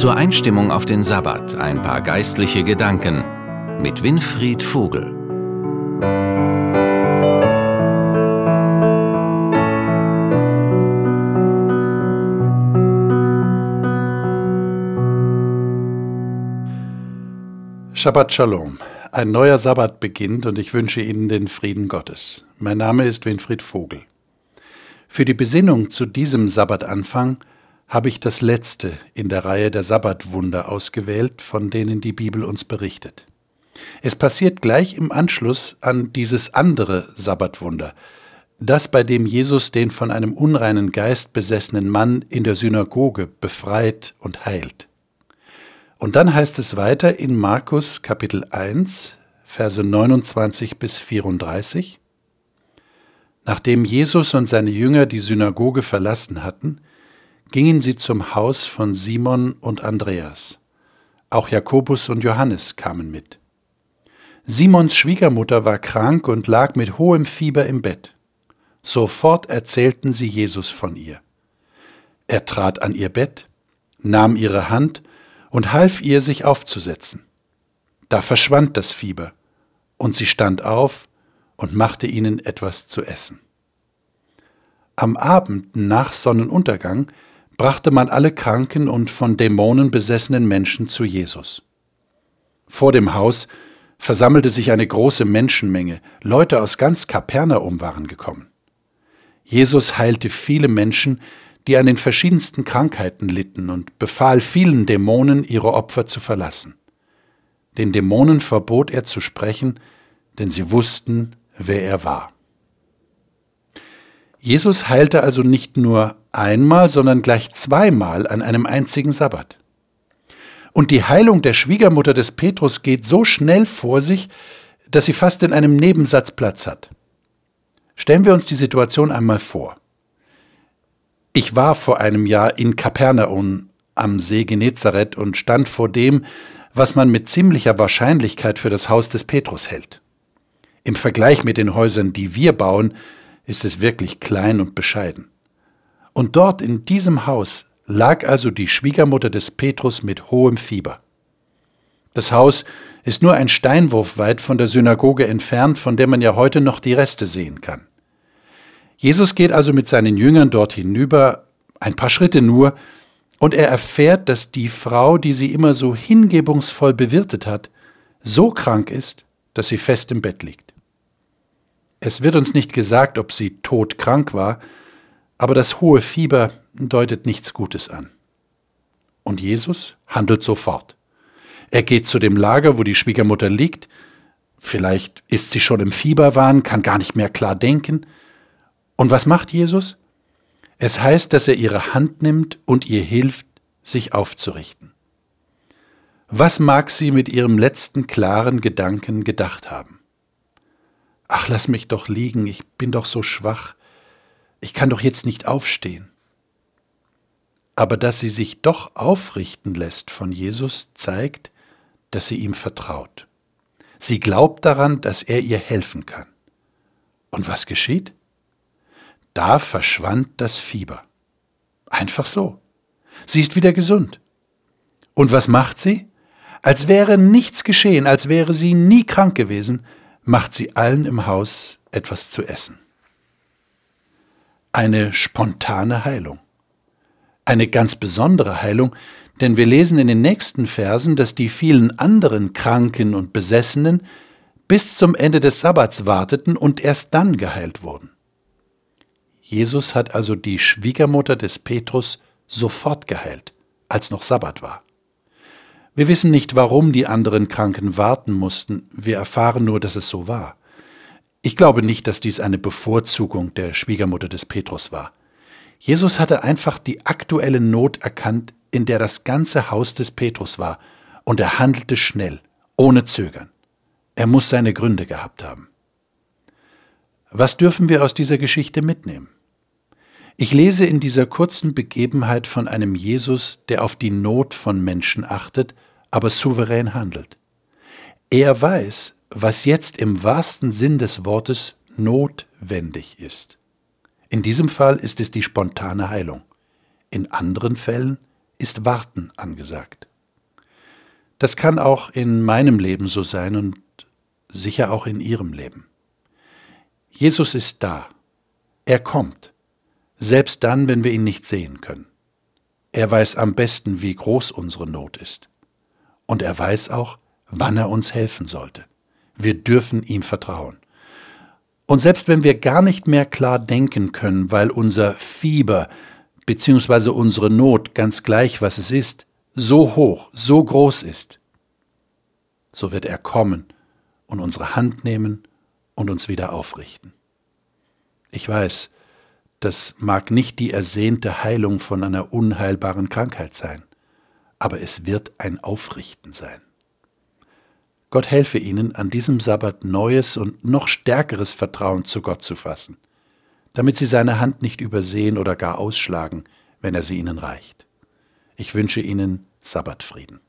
Zur Einstimmung auf den Sabbat ein paar geistliche Gedanken mit Winfried Vogel. Shabbat Shalom. Ein neuer Sabbat beginnt und ich wünsche Ihnen den Frieden Gottes. Mein Name ist Winfried Vogel. Für die Besinnung zu diesem Sabbatanfang habe ich das letzte in der Reihe der Sabbatwunder ausgewählt, von denen die Bibel uns berichtet. Es passiert gleich im Anschluss an dieses andere Sabbatwunder, das bei dem Jesus den von einem unreinen Geist besessenen Mann in der Synagoge befreit und heilt. Und dann heißt es weiter in Markus Kapitel 1, Verse 29 bis 34, Nachdem Jesus und seine Jünger die Synagoge verlassen hatten, gingen sie zum Haus von Simon und Andreas. Auch Jakobus und Johannes kamen mit. Simons Schwiegermutter war krank und lag mit hohem Fieber im Bett. Sofort erzählten sie Jesus von ihr. Er trat an ihr Bett, nahm ihre Hand und half ihr, sich aufzusetzen. Da verschwand das Fieber, und sie stand auf und machte ihnen etwas zu essen. Am Abend nach Sonnenuntergang brachte man alle kranken und von Dämonen besessenen Menschen zu Jesus. Vor dem Haus versammelte sich eine große Menschenmenge, Leute aus ganz Kapernaum waren gekommen. Jesus heilte viele Menschen, die an den verschiedensten Krankheiten litten und befahl vielen Dämonen, ihre Opfer zu verlassen. Den Dämonen verbot er zu sprechen, denn sie wussten, wer er war. Jesus heilte also nicht nur einmal, sondern gleich zweimal an einem einzigen Sabbat. Und die Heilung der Schwiegermutter des Petrus geht so schnell vor sich, dass sie fast in einem Nebensatz Platz hat. Stellen wir uns die Situation einmal vor. Ich war vor einem Jahr in Kapernaum am See Genezareth und stand vor dem, was man mit ziemlicher Wahrscheinlichkeit für das Haus des Petrus hält. Im Vergleich mit den Häusern, die wir bauen, ist es wirklich klein und bescheiden. Und dort in diesem Haus lag also die Schwiegermutter des Petrus mit hohem Fieber. Das Haus ist nur ein Steinwurf weit von der Synagoge entfernt, von der man ja heute noch die Reste sehen kann. Jesus geht also mit seinen Jüngern dort hinüber, ein paar Schritte nur, und er erfährt, dass die Frau, die sie immer so hingebungsvoll bewirtet hat, so krank ist, dass sie fest im Bett liegt. Es wird uns nicht gesagt, ob sie todkrank war, aber das hohe Fieber deutet nichts Gutes an. Und Jesus handelt sofort. Er geht zu dem Lager, wo die Schwiegermutter liegt. Vielleicht ist sie schon im Fieberwahn, kann gar nicht mehr klar denken. Und was macht Jesus? Es heißt, dass er ihre Hand nimmt und ihr hilft, sich aufzurichten. Was mag sie mit ihrem letzten klaren Gedanken gedacht haben? Ach, lass mich doch liegen, ich bin doch so schwach, ich kann doch jetzt nicht aufstehen. Aber dass sie sich doch aufrichten lässt von Jesus, zeigt, dass sie ihm vertraut. Sie glaubt daran, dass er ihr helfen kann. Und was geschieht? Da verschwand das Fieber. Einfach so. Sie ist wieder gesund. Und was macht sie? Als wäre nichts geschehen, als wäre sie nie krank gewesen, macht sie allen im Haus etwas zu essen. Eine spontane Heilung. Eine ganz besondere Heilung, denn wir lesen in den nächsten Versen, dass die vielen anderen Kranken und Besessenen bis zum Ende des Sabbats warteten und erst dann geheilt wurden. Jesus hat also die Schwiegermutter des Petrus sofort geheilt, als noch Sabbat war. Wir wissen nicht, warum die anderen Kranken warten mussten, wir erfahren nur, dass es so war. Ich glaube nicht, dass dies eine Bevorzugung der Schwiegermutter des Petrus war. Jesus hatte einfach die aktuelle Not erkannt, in der das ganze Haus des Petrus war, und er handelte schnell, ohne Zögern. Er muss seine Gründe gehabt haben. Was dürfen wir aus dieser Geschichte mitnehmen? Ich lese in dieser kurzen Begebenheit von einem Jesus, der auf die Not von Menschen achtet, aber souverän handelt. Er weiß, was jetzt im wahrsten Sinn des Wortes notwendig ist. In diesem Fall ist es die spontane Heilung. In anderen Fällen ist Warten angesagt. Das kann auch in meinem Leben so sein und sicher auch in Ihrem Leben. Jesus ist da. Er kommt. Selbst dann, wenn wir ihn nicht sehen können. Er weiß am besten, wie groß unsere Not ist. Und er weiß auch, wann er uns helfen sollte. Wir dürfen ihm vertrauen. Und selbst wenn wir gar nicht mehr klar denken können, weil unser Fieber bzw. unsere Not, ganz gleich was es ist, so hoch, so groß ist, so wird er kommen und unsere Hand nehmen und uns wieder aufrichten. Ich weiß, das mag nicht die ersehnte Heilung von einer unheilbaren Krankheit sein, aber es wird ein Aufrichten sein. Gott helfe ihnen, an diesem Sabbat neues und noch stärkeres Vertrauen zu Gott zu fassen, damit sie seine Hand nicht übersehen oder gar ausschlagen, wenn er sie ihnen reicht. Ich wünsche ihnen Sabbatfrieden.